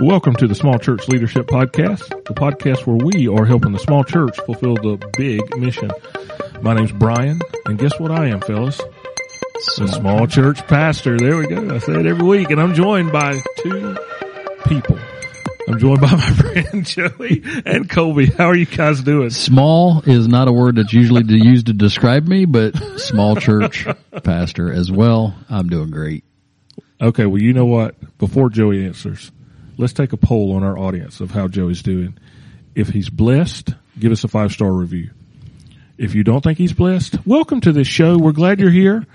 Welcome to the Small Church Leadership Podcast, the podcast where we are helping the small church fulfill the big mission. My name's Brian, and guess what I am, fellas? The small church pastor. There we go. I say it every week, and I'm joined by two people. I'm joined by my friend Joey and Colby. How are you guys doing? Small is not a word that's usually used to describe me, but small church pastor as well. I'm doing great. Okay, well, you know what? Before Joey answers, let's take a poll on our audience of how Joey's doing. If he's blessed, give us a five star review. If you don't think he's blessed, welcome to this show. We're glad you're here.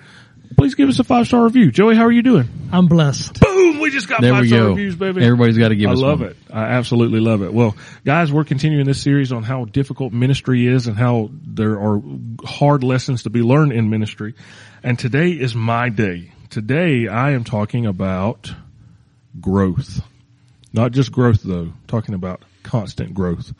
Please give us a five star review. Joey, how are you doing? I'm blessed. Boom! We just got There five star go. reviews, baby. Everybody's got to give I us love one. it. I absolutely love it. Well, guys, we're continuing this series on how difficult ministry is and how there are hard lessons to be learned in ministry. And today is my day. Today I am talking about growth. Not just growth though, talking about constant growth.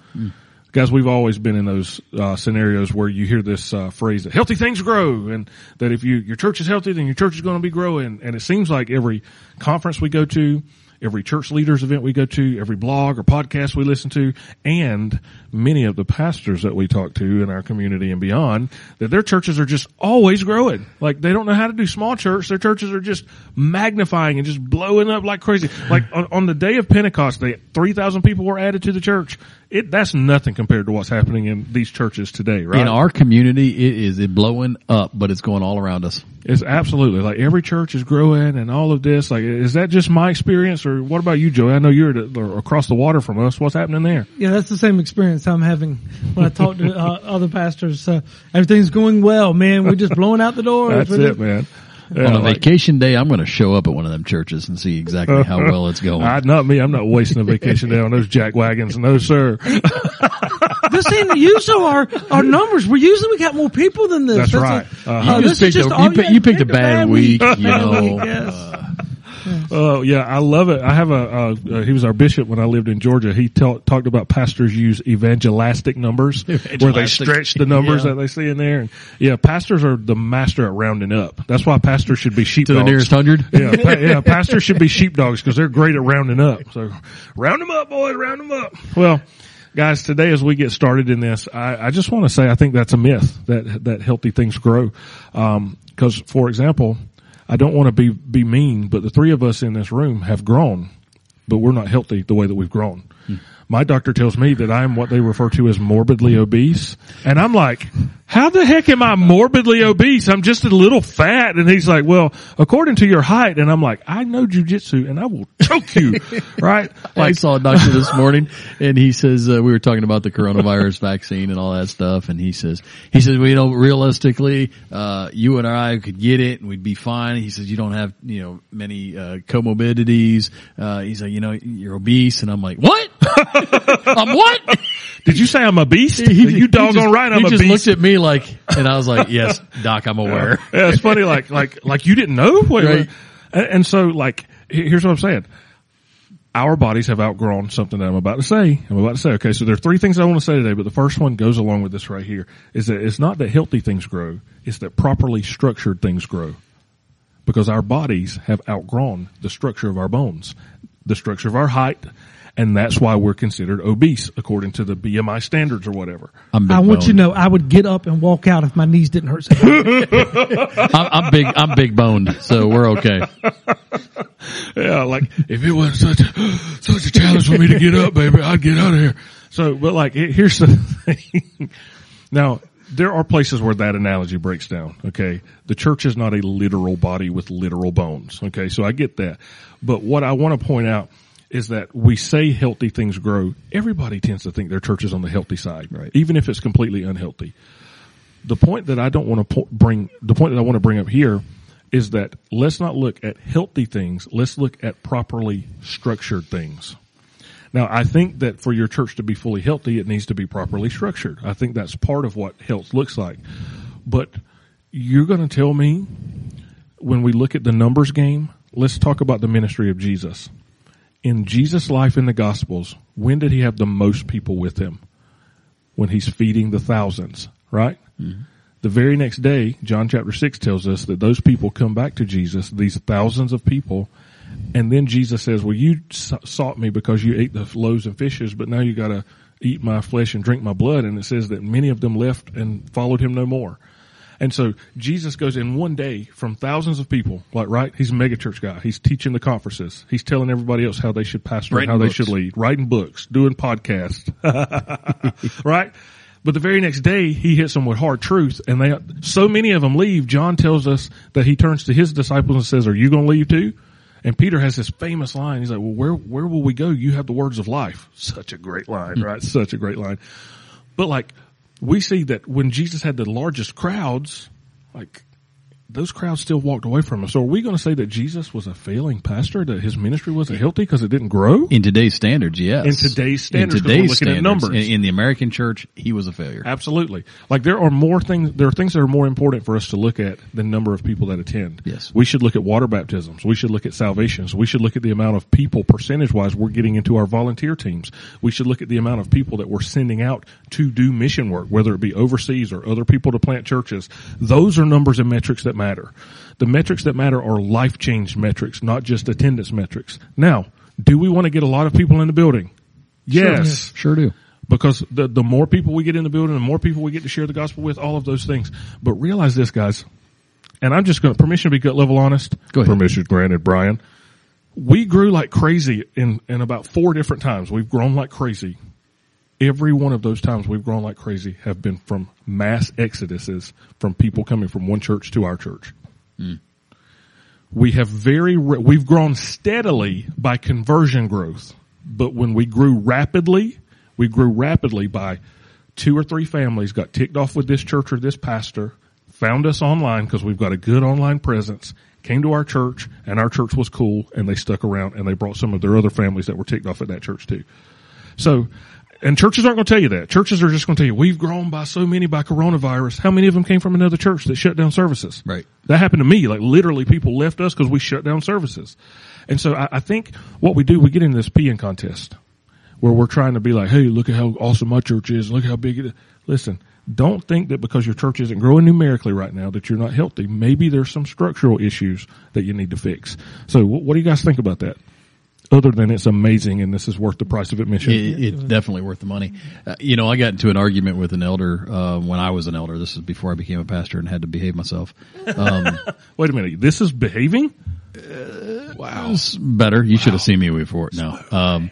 Guys, we've always been in those uh, scenarios where you hear this uh, phrase that healthy things grow, and that if you your church is healthy, then your church is going to be growing. And it seems like every conference we go to, every church leaders event we go to, every blog or podcast we listen to, and many of the pastors that we talk to in our community and beyond, that their churches are just always growing. Like they don't know how to do small church. Their churches are just magnifying and just blowing up like crazy. Like on, on the day of Pentecost, they, 3,000 people were added to the church. It, that's nothing compared to what's happening in these churches today, right? In our community, it is it blowing up, but it's going all around us. It's absolutely like every church is growing and all of this. Like, is that just my experience or what about you, Joey? I know you're at- or across the water from us. What's happening there? Yeah, that's the same experience I'm having when I talk to uh, other pastors. Uh, everything's going well, man. We're just blowing out the doors. That's We're it, just- man. Yeah, On a like- vacation day, I'm going to show up at one of them churches and see exactly how well it's going. I, not me. I'm not wasting a vacation day on those jack wagons. No, sir. This ain't usually our our numbers. We're usually we got more people than this. That's a- right. Uh-huh. uh, You this picked a- all- you pick- you picked a picked bad week, you Bad know. week, yes. Oh yeah, I love it. I have a. Uh, uh, he was our bishop when I lived in Georgia. He ta- talked about pastors use evangelistic numbers, where they stretch the numbers Yeah. that they see in there. And yeah, pastors are the master at rounding up. That's why pastors should be to sheepdogs. the nearest hundred. yeah, pa- yeah, pastors should be sheepdogs because they're great at rounding up. So round them up, boys, round them up. Well, guys, today as we get started in this, I, I just want to say I think that's a myth that that healthy things grow. Because, for example, I don't want to be be mean, but the three of us in this room have grown, but we're not healthy the way that we've grown. Hmm. My doctor tells me that I'm what they refer to as morbidly obese. And I'm like, how the heck am I morbidly obese? I'm just a little fat. And he's like, well, according to your height. And I'm like, I know jujitsu and I will choke you. right? I saw a doctor this morning, and he says uh, we were talking about the coronavirus vaccine and all that stuff, and he says he says well, you know realistically, uh, you and I could get it and we'd be fine. He says you don't have you know many uh, comorbidities. Uh, he's like you know you're obese, and I'm like what? I'm what? did you say I'm a beast? He- you he doggone just- right I'm a beast. he just looked at me like, and I was like, yes, doc, I'm aware. yeah, it's funny. Like, like, like you didn't know. Wait, Right. wait. And, and so, like, here's what I'm saying. Our bodies have outgrown something that I'm about to say. I'm about to say. Okay, so there are three things I want to say today, but the first one goes along with this right here. Is that it's not that healthy things grow; it's that properly structured things grow. Because our bodies have outgrown the structure of our bones, the structure of our height, and that's why we're considered obese according to the BMI standards or whatever. I'm want you to know I would get up and walk out if my knees didn't hurt. So. I'm, I'm big. I'm big boned, so we're okay. Yeah, like if it wasn't such a, such a challenge for me to get up, baby, I'd get out of here. So, but like, here- here's the thing. Now, there are places where that analogy breaks down. Okay. The church is not a literal body with literal bones. Okay. So I get that. But what I want to point out is that we say healthy things grow. Everybody tends to think their church is on the healthy side, right? Even if it's completely unhealthy. The point that I don't want to po- bring, the point that I want to bring up here is that let's not look at healthy things. Let's look at properly structured things. Now, I think that for your church to be fully healthy, it needs to be properly structured. I think that's part of what health looks like. But you're going to tell me when we look at the numbers game, let's talk about the ministry of Jesus. In Jesus' life in the Gospels, when did he have the most people with him? When he's feeding the thousands, right? Mm-hmm. The very next day, John chapter 6 tells us that those people come back to Jesus, these thousands of people, And then Jesus says, well, you sought me because you ate the loaves and fishes, but now you got to eat my flesh and drink my blood. And it says that many of them left and followed him no more. And so Jesus goes in one day from thousands of people, like, right? He's a mega church guy. He's teaching the conferences. He's telling everybody else how they should pastor and Writing how they should lead, writing books, doing podcasts, right? But the very next day, he hits them with hard truth and they, so many of them leave. John tells us that he turns to his disciples and says, are you going to leave too? And Peter has this famous line. He's like, well, where, where will we go? You have the words of life. Such a great line, hmm. right? Such a great line. But like, we see that when Jesus had the largest crowds, like, those crowds still walked away from him. So are we going to say that Jesus was a failing pastor, that his ministry wasn't healthy because it didn't grow? In today's standards, yes. In today's standards, In today's looking at standards. numbers. In, in the American church, he was a failure. Absolutely. Like there are more things, there are things that are more important for us to look at than number of people that attend. Yes. We should look at water baptisms. We should look at salvations. We should look at the amount of people percentage wise we're getting into our volunteer teams. We should look at the amount of people that we're sending out to do mission work, whether it be overseas or other people to plant churches. Those are numbers and metrics that matter. The metrics that matter are life change metrics, not just attendance metrics. Now, do we want to get a lot of people in the building? Yes Sure do. because the the more people we get in the building, the more people we get to share the gospel with, all of those things. But realize this, guys, and I'm just going to permission to be gut level honest. Go ahead. Permission granted, Brian. We grew like crazy in in about four different times. We've grown like crazy. Every one of those times we've grown like crazy have been from mass exoduses from people coming from one church to our church. Mm. We have very, we've grown steadily by conversion growth, but when we grew rapidly, we grew rapidly by two or three families got ticked off with this church or this pastor, found us online because we've got a good online presence, came to our church and our church was cool and they stuck around and they brought some of their other families that were ticked off at that church too. So, and churches aren't going to tell you that. Churches are just going to tell you, we've grown by so many by coronavirus. How many of them came from another church that shut down services? Right. That happened to me. Like literally people left us because we shut down services. And so I, I think what we do, we get into this peeing contest where we're trying to be like, hey, look at how awesome my church is. Look how big it is. Listen, don't think that because your church isn't growing numerically right now that you're not healthy. Maybe there's some structural issues that you need to fix. So what, what do you guys think about that? Other than it's amazing and this is worth the price of admission. It, it's definitely worth the money. Uh, you know, I got into an argument with an elder uh, when I was an elder. This is before I became a pastor and had to behave myself. Um, Wait a minute. This is behaving? wow, it's better. You should have seen me before. No. Um,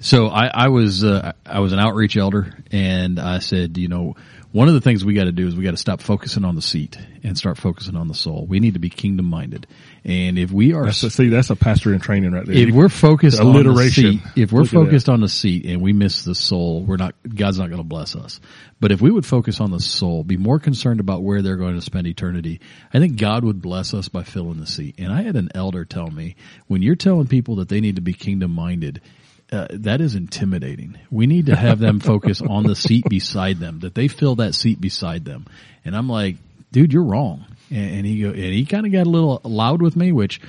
so I, I was uh, I was an outreach elder, and I said, you know, one of the things we got to do is we got to stop focusing on the seat and start focusing on the soul. We need to be kingdom minded, and if we are That's a, see, that's a pastor in training right there. if we're focused on the alliteration. seat, if we're Look focused on the seat and we miss the soul, we're not, God's not going to bless us. But if we would focus on the soul, be more concerned about where they're going to spend eternity, I think God would bless us by filling the seat. And I had an elder tell me, when you're telling people that they need to be kingdom minded, uh, that is intimidating. We need to have them focus on the seat beside them, that they fill that seat beside them. And I'm like, dude, you're wrong. And, and he go, and he kind of got a little loud with me, which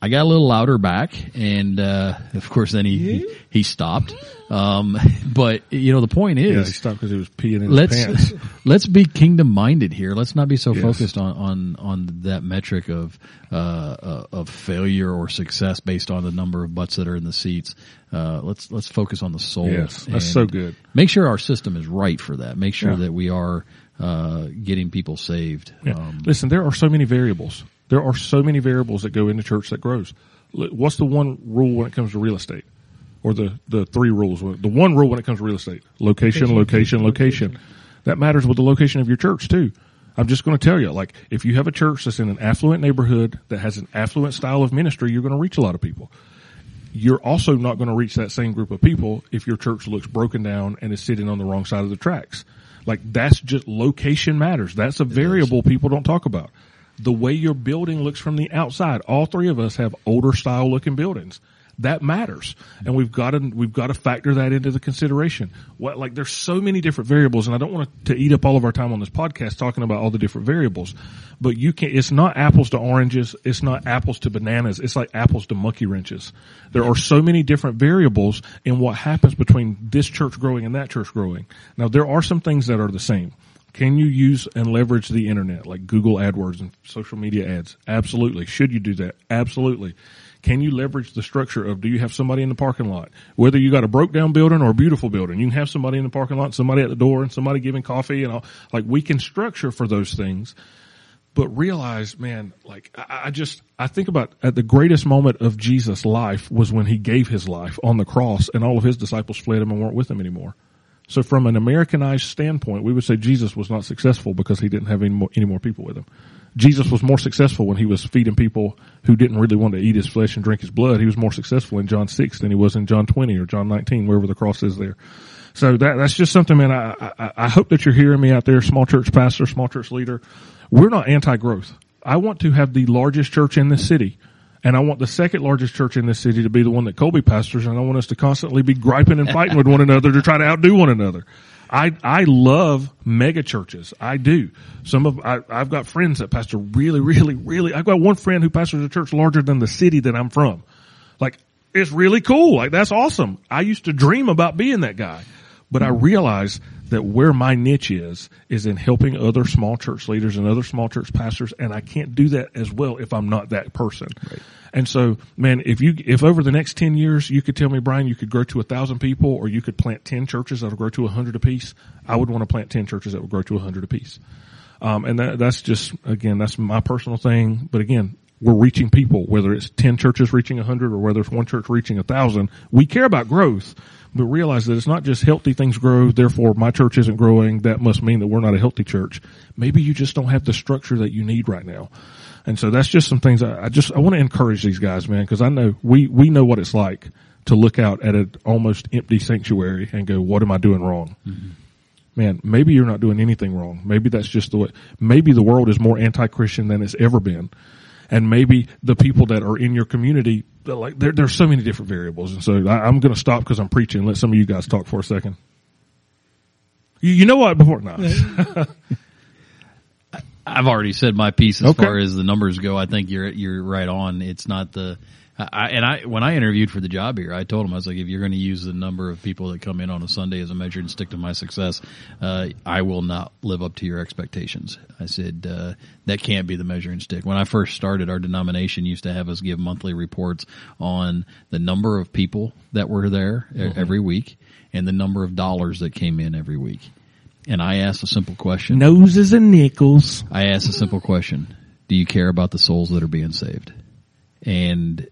I got a little louder back. And, uh, of course then he, he, he stopped. Um, but you know, the point yeah, he is, stopped because he was peeing in let's his pants. let's be kingdom minded here. Let's not be so Yes. focused on on on that metric of uh, uh, of failure or success based on the number of butts that are in the seats. Uh, let's let's focus on the soul. Yes, that's so good. Make sure our system is right for that. Make sure Yeah. that we are uh, getting people saved. Yeah. Um, Listen, there are so many variables. There are so many variables that go into church that grows. What's the one rule when it comes to real estate? Or the, the three rules? The one rule when it comes to real estate. Location, location, location. That matters with the location of your church too. I'm just going to tell you, like, if you have a church that's in an affluent neighborhood that has an affluent style of ministry, you're going to reach a lot of people. You're also not going to reach that same group of people if your church looks broken down and is sitting on the wrong side of the tracks. Like that's just location matters. That's a variable people don't talk about. The way your building looks from the outside. All three of us have older style looking buildings. That matters. And we've got to, we've got to factor that into the consideration. What, like there's so many different variables and I don't want to eat up all of our time on this podcast talking about all the different variables, but you can, it's not apples to oranges. It's not apples to bananas. It's like apples to monkey wrenches. There are so many different variables in what happens between this church growing and that church growing. Now there are some things that are the same. Can you use and leverage the internet like Google AdWords and social media ads? Absolutely. Should you do that? Absolutely. Can you leverage the structure of do you have somebody in the parking lot? Whether you got a broke down building or a beautiful building, you can have somebody in the parking lot, somebody at the door and somebody giving coffee and all. Like we can structure for those things but realize, man, like I, I, just, I think about at the greatest moment of Jesus' life was when he gave his life on the cross and all of his disciples fled him and weren't with him anymore. So from an Americanized standpoint, we would say Jesus was not successful because he didn't have any more, any more people with him. Jesus was more successful when he was feeding people who didn't really want to eat his flesh and drink his blood. He was more successful in John 6 than he was in John 20 or John 19, wherever the cross is there. So that, that's just something, man. I, I, I hope that you're hearing me out there, small church pastor, small church leader. We're not anti-growth. I want to have the largest church in this city. And I want the second largest church in this city to be the one that Colby pastors, and I want us to constantly be griping and fighting with one another to try to outdo one another. I I love mega churches. I do. Some of I, I've got friends that pastor really, really, really. I've got one friend who pastors a church larger than the city that I'm from. Like it's really cool. Like that's awesome. I used to dream about being that guy, but I realized that where my niche is, is in helping other small church leaders and other small church pastors. And I can't do that as well if I'm not that person. Right. And so, man, if you, if over the next 10 years you could tell me, Brian, you could grow to a thousand people or you could plant 10 churches that will grow to a hundred apiece, I would want to plant 10 churches that will grow to a hundred apiece. Um, and that, that's just, again, that's my personal thing. But again, we're reaching people, whether it's 10 churches reaching a hundred or whether it's one church reaching a thousand. We care about growth but realize that it's not just healthy things grow, therefore my church isn't growing, that must mean that we're not a healthy church. Maybe you just don't have the structure that you need right now. And so that's just some things I, I just, I want to encourage these guys, man, because I know we, we know what it's like to look out at an almost empty sanctuary and go, what am I doing wrong? Mm-hmm. Man, maybe you're not doing anything wrong. Maybe that's just the way, maybe the world is more anti-Christian than it's ever been and maybe the people that are in your community, like there, there's so many different variables. And so I, am going to stop because I'm preaching. Let some of you guys talk for a second. You, you know what? Before no. I've already said my piece as okay. far as the numbers go. I think you're you're right on. It's not the I, and I, when I interviewed for the job here, I told him, I was like, if you're going to use the number of people that come in on a Sunday as a measure and stick to my success, uh, I will not live up to your expectations. I said, uh, that can't be the measuring stick. When I first started, our denomination used to have us give monthly reports on the number of people that were there mm-hmm. every week and the number of dollars that came in every week. And I asked a simple question. Noses and nickels. I asked a simple question. Do you care about the souls that are being saved? And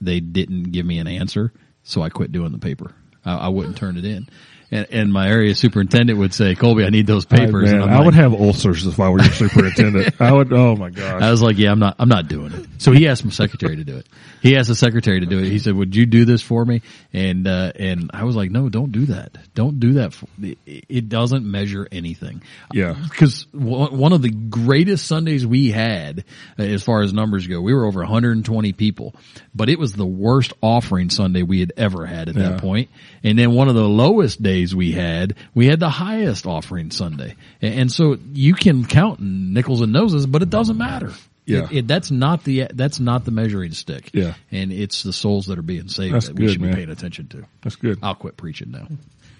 they didn't give me an answer, so I quit doing the paper. I, I wouldn't turn it in and, and my area superintendent would say, Colby, I need those papers. man, I like, would have ulcers if I were your superintendent. I would, oh my gosh. I was like, yeah, I'm not, I'm not doing it. So he asked my secretary to do it. He asked the secretary to do it. He said, would you do this for me? And, uh, and I was like, no, don't do that. Don't do that. For, it doesn't measure anything. Yeah. Cause one of the greatest Sundays we had, uh, as far as numbers go, we were over 120 people, but it was the worst offering Sunday we had ever had at yeah. that point. And then one of the lowest days Sundays we had, we had the highest offering Sunday. And so you can count nickels and noses, but it doesn't matter. Yeah. It, it, that's not the that's not the measuring stick. Yeah. And it's the souls that are being saved that's that good, we should man. be paying attention to. That's good. I'll quit preaching now.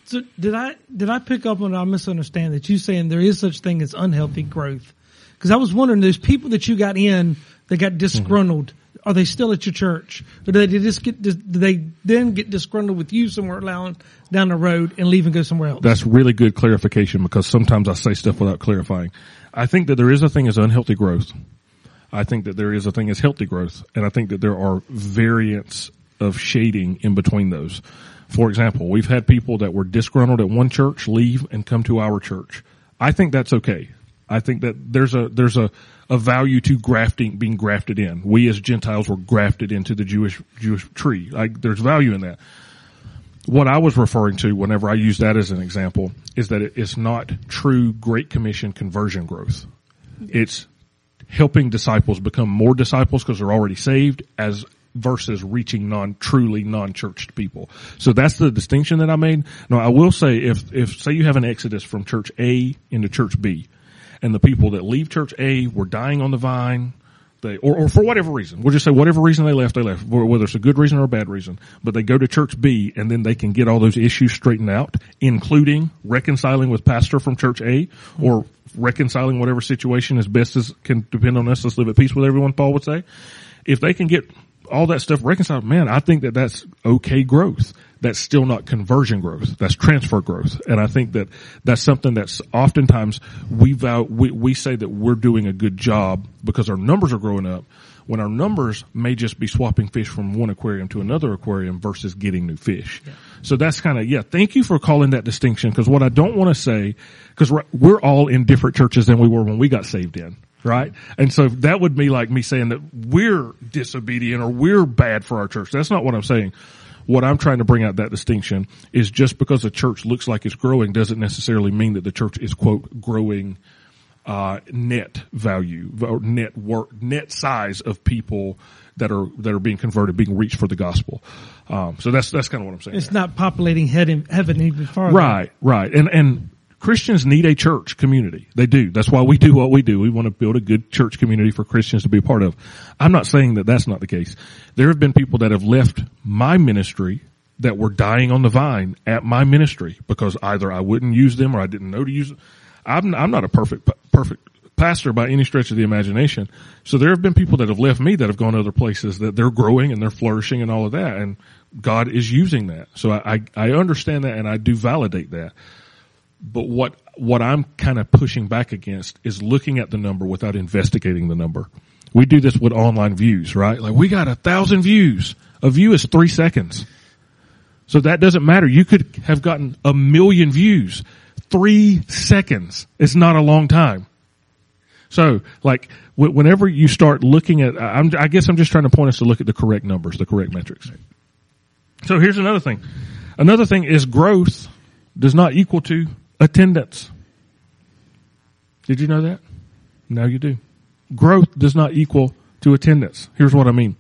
So did I did I pick up on I misunderstand that you saying there is such thing as unhealthy growth? Because I was wondering, there's people that you got in that got disgruntled. Mm-hmm are they still at your church? Or do they just get, do they then get disgruntled with you somewhere down, down the road and leave and go somewhere else? That's really good clarification because sometimes I say stuff without clarifying. I think that there is a thing as unhealthy growth. I think that there is a thing as healthy growth. And I think that there are variants of shading in between those. For example, we've had people that were disgruntled at one church leave and come to our church. I think that's okay. I think that there's a, there's a, a value to grafting, being grafted in. We as Gentiles were grafted into the Jewish, Jewish tree. Like there's value in that. What I was referring to whenever I use that as an example is that it's not true Great Commission conversion growth. It's helping disciples become more disciples because they're already saved as versus reaching non truly non churched people. So that's the distinction that I made. Now I will say if if say you have an exodus from church A into church B, and the people that leave church A were dying on the vine. They, or, or for whatever reason, we'll just say whatever reason they left, they left, whether it's a good reason or a bad reason, but they go to church B and then they can get all those issues straightened out, including reconciling with pastor from church A or reconciling whatever situation as best as can depend on us. Let's live at peace with everyone, Paul would say. If they can get all that stuff reconciled, man, I think that that's okay growth. That's still not conversion growth. That's transfer growth. And I think that that's something that's oftentimes we vow, we, we say that we're doing a good job because our numbers are growing up when our numbers may just be swapping fish from one aquarium to another aquarium versus getting new fish. Yeah. So that's kind of, yeah, thank you for calling that distinction because what I don't want to say, because we're, we're all in different churches than we were when we got saved in right? And so that would be like me saying that we're disobedient or we're bad for our church. That's not what I'm saying. What I'm trying to bring out that distinction is just because a church looks like it's growing doesn't necessarily mean that the church is quote growing uh, net value or net work, net size of people that are that are being converted, being reached for the gospel. Um, so that's that's kind of what I'm saying. It's not populating heaven, heaven even farther. Right, right, and and Christians need a church community. They do. That's why we do what we do. We want to build a good church community for Christians to be a part of. I'm not saying that that's not the case. There have been people that have left my ministry that were dying on the vine at my ministry because either I wouldn't use them or I didn't know to use them. I'm, I'm not a perfect, perfect pastor by any stretch of the imagination. So there have been people that have left me that have gone to other places that they're growing and they're flourishing and all of that. And God is using that. So I, I, I understand that and I do validate that. But what, what I'm kind of pushing back against is looking at the number without investigating the number. We do this with online views, right? Like we got a thousand views. A view is three seconds. So that doesn't matter. You could have gotten a million views. Three seconds is not a long time. So, like, whenever you start looking at, I'm, I guess I'm just trying to point us to look at the correct numbers, the correct metrics. So here's another thing. Another thing is growth does not equal to attendance. Did you know that? Now you do. Growth does not equal to attendance. Here's what I mean.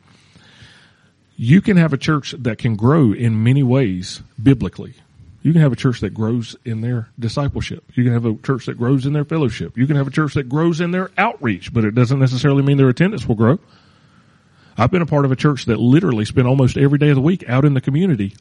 You can have a church that can grow in many ways biblically. You can have a church that grows in their discipleship. You can have a church that grows in their fellowship. You can have a church that grows in their outreach, but it doesn't necessarily mean their attendance will grow. I've been a part of a church that literally spent almost every day of the week out in the community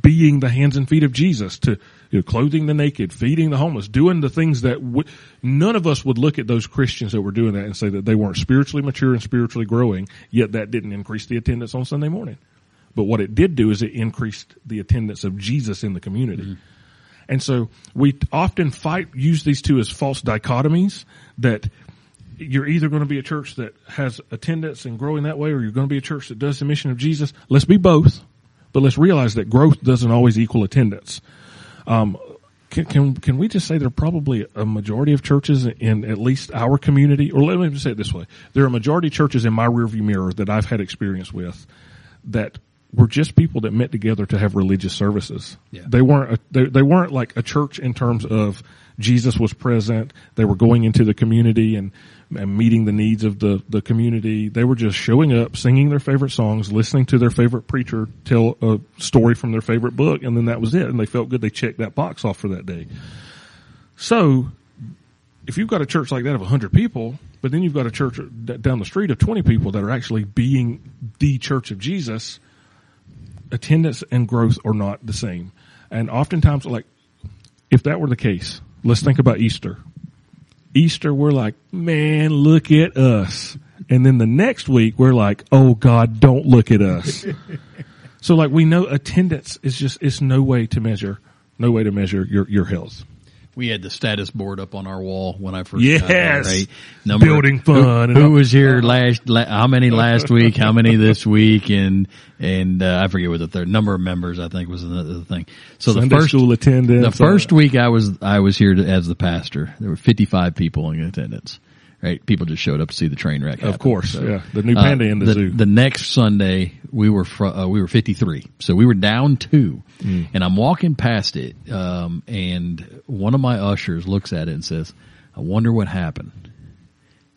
being the hands and feet of Jesus to you know, clothing the naked, feeding the homeless, doing the things that w- none of us would look at those Christians that were doing that and say that they weren't spiritually mature and spiritually growing, yet that didn't increase the attendance on Sunday morning. But what it did do is it increased the attendance of Jesus in the community. Mm-hmm. And so we often fight, use these two as false dichotomies that you're either going to be a church that has attendance and growing that way or you're going to be a church that does the mission of Jesus. Let's be both, but let's realize that growth doesn't always equal attendance. Um, can, can, can we just say there are probably a majority of churches in at least our community, or let me just say it this way: there are a majority of churches in my rearview mirror that I've had experience with that were just people that met together to have religious services. Yeah. They weren't a, they, they weren't like a church in terms of Jesus was present. They were going into the community and and meeting the needs of the, the community. They were just showing up, singing their favorite songs, listening to their favorite preacher tell a story from their favorite book, and then that was it. And they felt good. They checked that box off for that day. So, if you've got a church like that of 100 people, but then you've got a church down the street of 20 people that are actually being the church of Jesus, attendance and growth are not the same. And oftentimes, like, if that were the case, let's think about Easter. Easter, we're like, man, look at us. And then the next week, we're like, oh God, don't look at us. so like we know attendance is just, it's no way to measure, no way to measure your, your health we had the status board up on our wall when I first yes. got there, right? Number, Building fun. Who, who was here last, la, how many last week? How many this week? And, and, uh, I forget what the third number of members I think was the thing. So Sunday the first, school attendance. The first uh, week I was, I was here to, as the pastor. There were 55 people in attendance right? People just showed up to see the train wreck. Happen. Of course, so, yeah. The new panda uh, in the, the, zoo. The next Sunday we were fr- uh, we were 53, so we were down two, mm. and I'm walking past it, um, and one of my ushers looks at it and says, "I wonder what happened."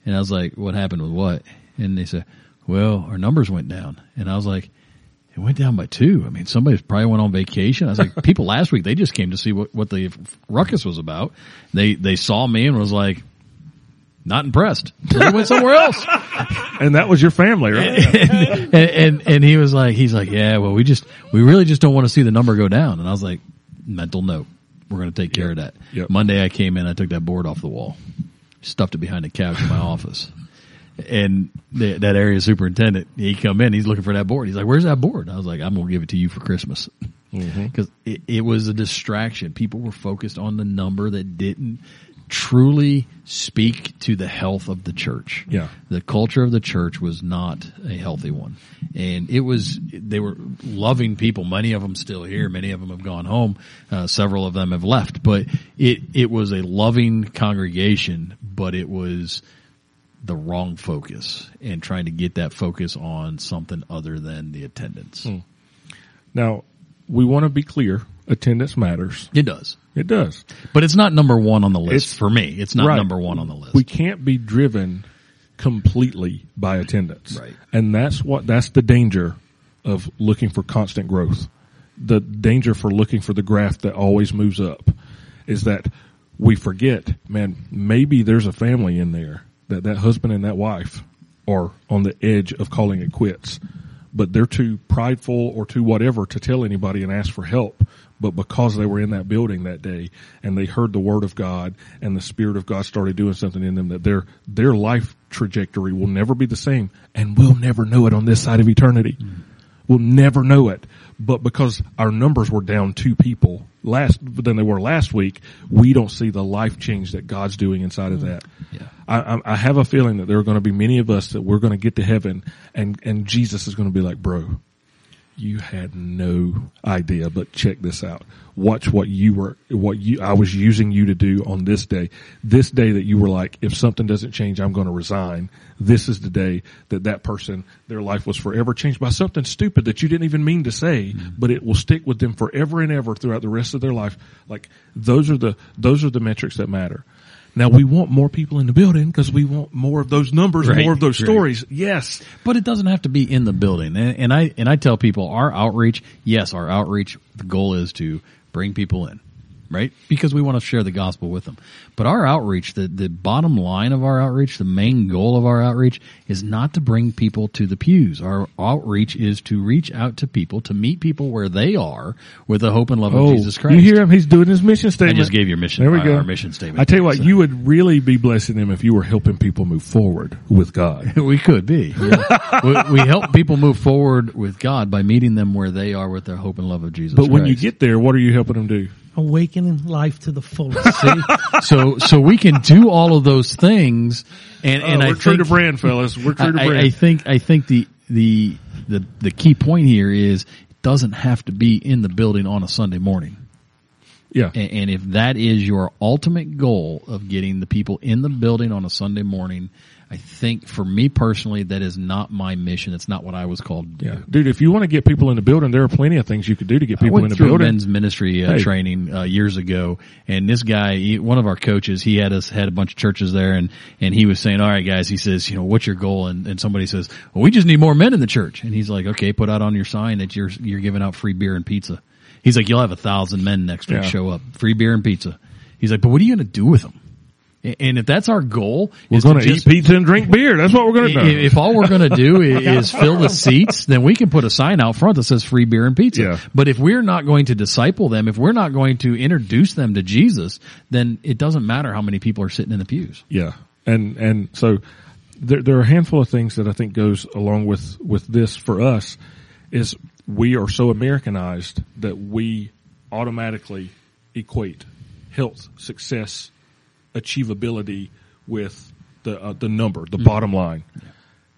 And I was like, "What happened with what?" And they said, "Well, our numbers went down," and I was like. It went down by two. I mean, somebody probably went on vacation. I was like, people last week, they just came to see what, what the ruckus was about. They, they saw me and was like, not impressed. So he went somewhere else. and that was your family, right? and, and, and he was like, he's like, yeah, well, we just, we really just don't want to see the number go down. And I was like, mental note. We're going to take care yep. of that. Yep. Monday I came in, I took that board off the wall, stuffed it behind the couch in my office. And the, that area superintendent, he come in, he's looking for that board. He's like, "Where's that board?" I was like, "I'm gonna give it to you for Christmas," mm-hmm. because it, it was a distraction. People were focused on the number that didn't truly speak to the health of the church. Yeah. The culture of the church was not a healthy one. And it was, they were loving people. Many of them still here. Many of them have gone home. Uh, several of them have left, but it, it was a loving congregation, but it was the wrong focus and trying to get that focus on something other than the attendance. Now, we want to be clear. Attendance matters. It does. It does. But it's not number one on the list It's- for me. It's not Right. number one on the list. We can't be driven completely by attendance. Right. And that's what, that's the danger of looking for constant growth. The danger for looking for the graph that always moves up is that we forget, man, maybe there's a family in there that that husband and that wife are on the edge of calling it quits, but they're too prideful or too whatever to tell anybody and ask for help. But because they were in that building that day and they heard the word of God and the spirit of God started doing something in them that their, their life trajectory will never be the same and we'll never know it on this side of eternity. We'll never know it. But because our numbers were down two people last than they were last week, we don't see the life change that God's doing inside of that. Yeah. I, I, I have a feeling that there are going to be many of us that we're going to get to heaven and, and Jesus is going to be like, bro, you had no idea, but check this out. Watch what you were, what you, I was using you to do on this day. This day that you were like, if something doesn't change, I'm going to resign. This is the day that that person, their life was forever changed by something stupid that you didn't even mean to say, mm-hmm. but it will stick with them forever and ever throughout the rest of their life. Like those are the, those are the metrics that matter. Now we want more people in the building because we want more of those numbers, Right, more of those right. stories. Yes. But it doesn't have to be in the building. And, and I and I tell people our outreach, yes, our outreach, the goal is to bring people in, right? Because we want to share the gospel with them. But our outreach, the the bottom line of our outreach, the main goal of our outreach is not to bring people to the pews. Our outreach is to reach out to people, to meet people where they are with the hope and love of oh, Jesus Christ. Oh, You hear him? He's doing his mission statement. I just gave your mission, There we our, go. our mission statement. I tell you what, So- you would really be blessing them if you were helping people move forward with God. We could be. yeah. we, we help people move forward with God by meeting them where they are with their hope and love of Jesus. But when you get there, what are you helping them do? Awakening life to the fullest. See? so so we can do all of those things, and and Oh, I we're true think to brand, fellas. We're true to I, I- brand. I think I think the the the the key point here is it doesn't have to be in the building on a Sunday morning. Yeah. And, and if that is your ultimate goal of getting the people in the building on a Sunday morning, I think for me personally, that is not my mission. It's not what I was called to do. Yeah. Dude, if you want to get people in the building, there are plenty of things you could do to get people in the building. men's ministry uh, Hey. training uh, years ago, and this guy, he, one of our coaches, he had us had a bunch of churches there, and and he was saying, "All right, guys," he says, "You know, what's your goal?" And and somebody says, "Well, we just need more men in the church," and he's like, "Okay, put out on your sign that you're you're giving out free beer and pizza." He's like, "You'll have a thousand men next week Yeah. show up, free beer and pizza." He's like, "But what are you going to do with them?" And if that's our goal, We're is going to just- eat pizza and drink beer. That's what we're going to do. If all we're going to do is fill the seats, then we can put a sign out front that says free beer and pizza. Yeah. But if we're not going to disciple them, if we're not going to introduce them to Jesus, then it doesn't matter how many people are sitting in the pews. Yeah, and and so there there are a handful of things that I think goes along with with this for us is we are so Americanized that we automatically equate health, success, achievability with the uh, the number, the bottom line.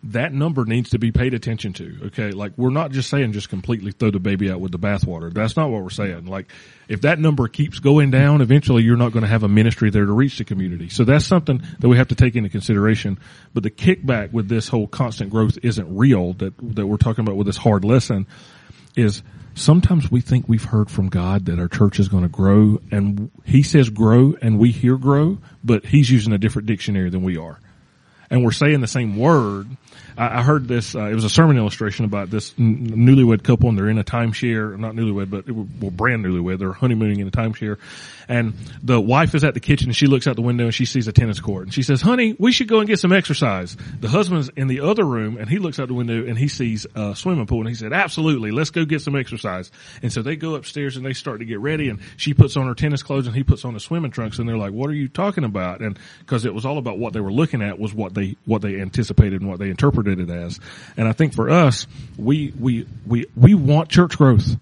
That number needs to be paid attention to. Okay, like we're not just saying just completely throw the baby out with the bathwater. That's not what we're saying. Like if that number keeps going down, eventually you're not going to have a ministry there to reach the community. So that's something that we have to take into consideration. But the kickback with this whole constant growth isn't real that that we're talking about with this hard lesson is sometimes we think we've heard from God that our church is going to grow and he says grow and we hear grow, but he's using a different dictionary than we are and we're saying the same word. I, heard this. Uh, it was a sermon illustration about this n- newlywed couple, and they're in a timeshare. Not newlywed, but it, well, brand newlywed. They're honeymooning in a timeshare, and the wife is at the kitchen, and she looks out the window and she sees a tennis court, and she says, "Honey, we should go and get some exercise." The husband's in the other room, and he looks out the window and he sees a swimming pool, and he said, "Absolutely, let's go get some exercise." And so they go upstairs and they start to get ready, and she puts on her tennis clothes and he puts on his swimming trunks, and they're like, "What are you talking about?" And because it was all about what they were looking at was what they they what they anticipated and what they interpreted it as. And I think for us, we we we we want church growth.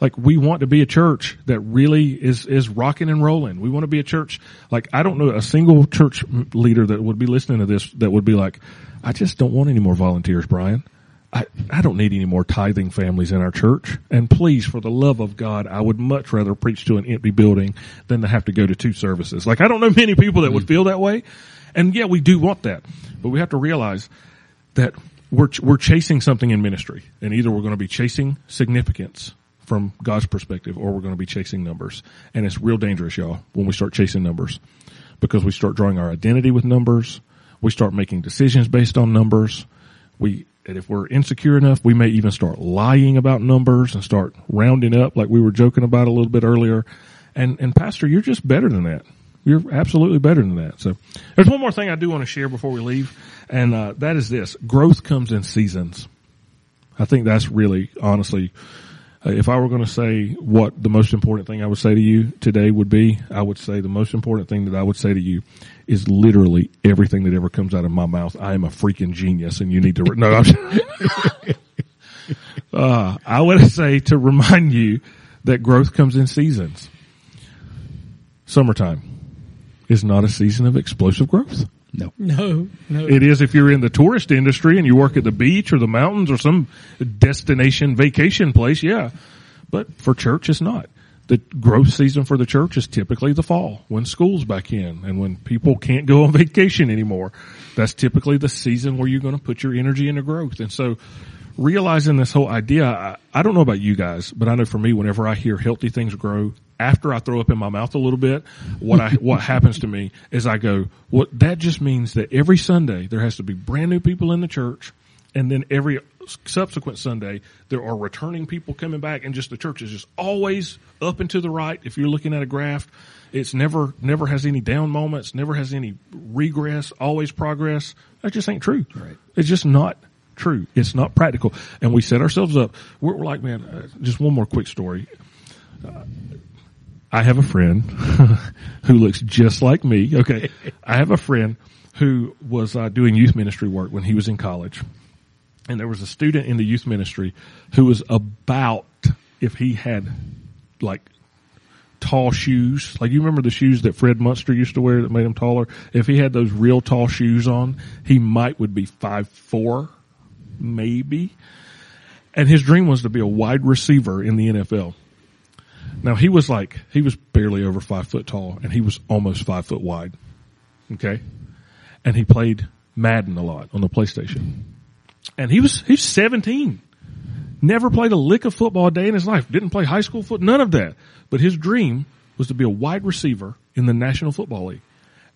Like we want to be a church that really is is rocking and rolling. We want to be a church like I don't know a single church leader that would be listening to this that would be like, I just don't want any more volunteers, Brian. I, I don't need any more tithing families in our church. And please, for the love of God, I would much rather preach to an empty building than to have to go to two services. Like I don't know many people that would mm. feel that way. And yeah, we do want that, but we have to realize that we're, we're chasing something in ministry and either we're going to be chasing significance from God's perspective or we're going to be chasing numbers. And it's real dangerous, y'all, when we start chasing numbers because we start drawing our identity with numbers. We start making decisions based on numbers. We, and if we're insecure enough, we may even start lying about numbers and start rounding up like we were joking about a little bit earlier. And, and pastor, you're just better than that. You're absolutely better than that. So there's one more thing I do want to share before we leave. And, uh, that is this. Growth comes in seasons. I think that's really honestly, uh, if I were going to say what the most important thing I would say to you today would be, I would say the most important thing that I would say to you is literally everything that ever comes out of my mouth. I am a freaking genius and you need to, re- no, uh, I would say to remind you that growth comes in seasons. Summertime is not a season of explosive growth. No. No, no. It is if you're in the tourist industry and you work at the beach or the mountains or some destination vacation place, yeah. But for church, it's not. The growth season for the church is typically the fall when school's back in and when people can't go on vacation anymore. That's typically the season where you're going to put your energy into growth. And so realizing this whole idea, I, I don't know about you guys, but I know for me, whenever I hear healthy things grow, after I throw up in my mouth a little bit, what I, what happens to me is I go, what, that just means that every Sunday there has to be brand new people in the church. And then every subsequent Sunday, there are returning people coming back and just the church is just always up and to the right. If you're looking at a graph, it's never, never has any down moments, never has any regress, always progress. That just ain't true. Right. It's just not true. It's not practical. And we set ourselves up. We're, we're like, man, uh, just one more quick story. Uh, I have a friend who looks just like me. Okay. I have a friend who was uh, doing youth ministry work when he was in college. And there was a student in the youth ministry who was about, if he had like tall shoes, like you remember the shoes that Fred Munster used to wear that made him taller? If he had those real tall shoes on, he might would be five four, maybe. And his dream was to be a wide receiver in the NFL. Now he was like, he was barely over five foot tall and he was almost five foot wide. Okay. And he played Madden a lot on the PlayStation. And he was, he's 17. Never played a lick of football a day in his life. Didn't play high school foot, none of that. But his dream was to be a wide receiver in the National Football League.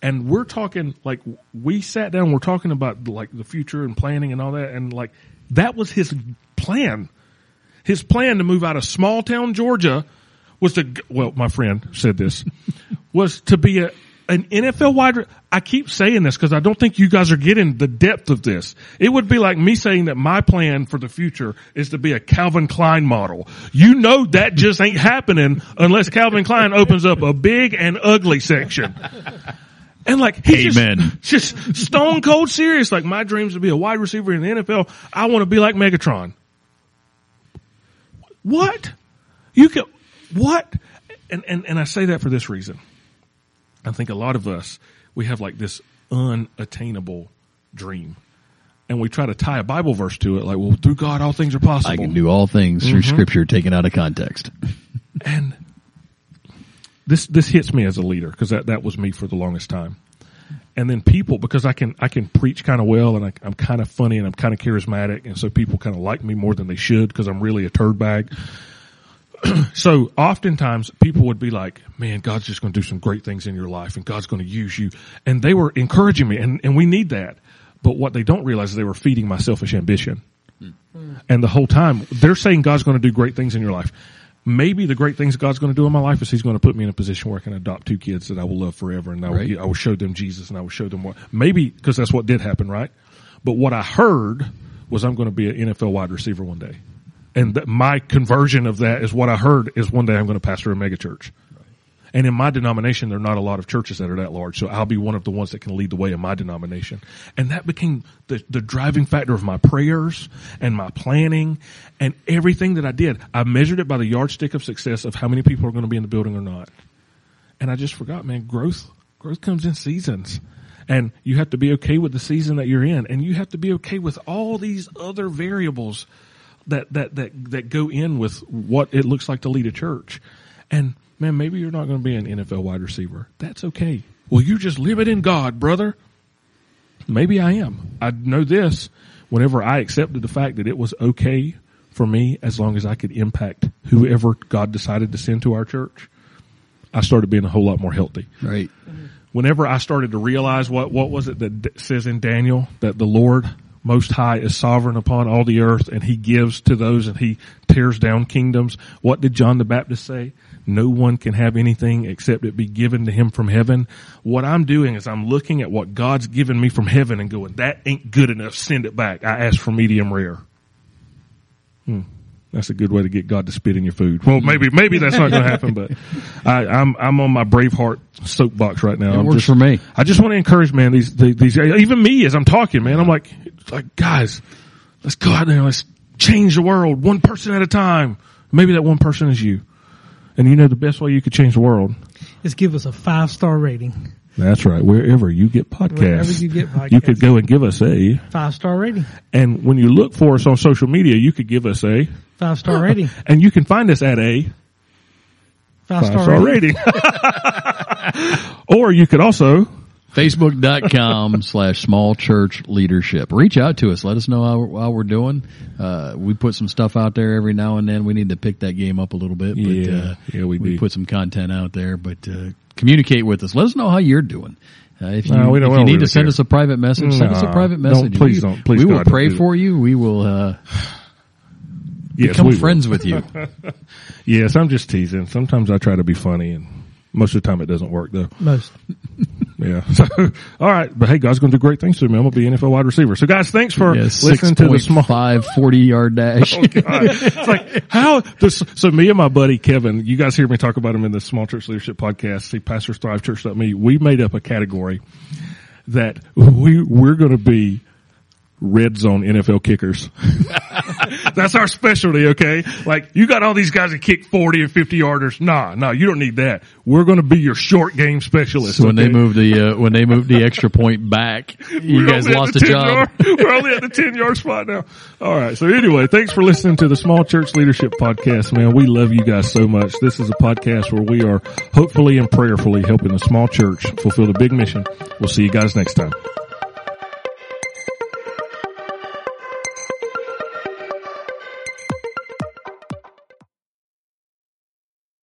And we're talking like we sat down, we're talking about like the future and planning and all that. And like that was his plan. His plan to move out of small town Georgia was to, well, my friend said this, was to be a, an NFL wide, I keep saying this because I don't think you guys are getting the depth of this. It would be like me saying that my plan for the future is to be a Calvin Klein model. You know that just ain't happening unless Calvin Klein opens up a big and ugly section. And like, he's Amen. Just, just stone cold serious. Like my dreams to be a wide receiver in the NFL. I want to be like Megatron. What? You can, what? And, and, and I say that for this reason. I think a lot of us, we have like this unattainable dream. And we try to tie a Bible verse to it, like, well, through God, all things are possible. I can do all things through mm-hmm. scripture taken out of context. And this, this hits me as a leader because that, that was me for the longest time. And then people, because I can, I can preach kind of well and I, I'm kind of funny and I'm kind of charismatic. And so people kind of like me more than they should because I'm really a turd bag. so oftentimes people would be like, man, God's just going to do some great things in your life and God's going to use you. And they were encouraging me and, and we need that. But what they don't realize is they were feeding my selfish ambition. Hmm. And the whole time they're saying God's going to do great things in your life. Maybe the great things God's going to do in my life is He's going to put me in a position where I can adopt two kids that I will love forever, and I will, Right. I will show them Jesus, and I will show them what. Maybe because that's what did happen, right? But what I heard was I'm going to be an NFL wide receiver one day, and that my conversion of that is what I heard is one day I'm going to pastor a megachurch. And in my denomination, there are not a lot of churches that are that large. So I'll be one of the ones that can lead the way in my denomination. And that became the, the driving factor of my prayers and my planning and everything that I did. I measured it by the yardstick of success of how many people are going to be in the building or not. And I just forgot, man, growth, growth comes in seasons. And you have to be okay with the season that you're in. And you have to be okay with all these other variables that, that, that, that go in with what it looks like to lead a church. And man, maybe you're not going to be an NFL wide receiver. That's okay. Well, you just live it in God, brother. Maybe I am. I know this whenever I accepted the fact that it was okay for me as long as I could impact whoever God decided to send to our church. I started being a whole lot more healthy. Right. Whenever I started to realize what, what was it that says in Daniel that the Lord most high is sovereign upon all the earth and he gives to those and he tears down kingdoms. What did John the Baptist say? No one can have anything except it be given to him from heaven. What I'm doing is I'm looking at what God's given me from heaven and going, that ain't good enough. Send it back. I asked for medium rare. Hmm. That's a good way to get God to spit in your food. Well, maybe, maybe that's not going to happen, but I, I'm, I'm on my Braveheart soapbox right now. It I'm works just, for me. I just want to encourage, man, these, these, these, even me as I'm talking, man, I'm like, like, guys, let's go out there let's change the world one person at a time. Maybe that one person is you. And you know the best way you could change the world? Is give us a five star rating. That's right. Wherever you get podcasts. Wherever you get You could go and give us a, Five star rating. and when you look for us on social media, you could give us a, Five star rating. and you can find us at a Five five star star rating. rating. or you could also, Facebook.com slash small church leadership. Reach out to us. Let us know how, how we're doing. Uh, we put some stuff out there every now and then. We need to pick that game up a little bit. But, Yeah. uh, Yeah, we do. put some content out there, but, uh, communicate with us. Let us know how you're doing. Uh, if you, No, if you need really to send care. us a private message, send us a Nah, private don't- message. please we, don't. Please, we will God, don't pray do it. for you. We will, uh, yes, become we will. friends with you. Yes, I'm just teasing. Sometimes I try to be funny and most of the time it doesn't work though. Most. Yeah. So, all right. But hey, God's going to do great things to me. I'm going to be an NFL wide receiver. So guys, thanks for yeah, listening to the small. 6.5 40 yard dash. Oh, It's like how this, so me and my buddy Kevin, you guys hear me talk about him in the small church leadership podcast, see pastors thrive church.me. We made up a category that we, we're going to be red zone NFL kickers. That's our specialty, okay? Like, you got all these guys that kick 40 and 50 yarders. Nah, nah, you don't need that. We're gonna be your short game specialists. So when they okay? moved the uh, when they moved the extra point back, you We're guys lost a job. Yard, we're only at the 10 yard spot now. All right. So anyway, thanks for listening to the Small Church Leadership Podcast, man. We love you guys so much. This is a podcast where we are hopefully and prayerfully helping the small church fulfill the big mission. We'll see you guys next time.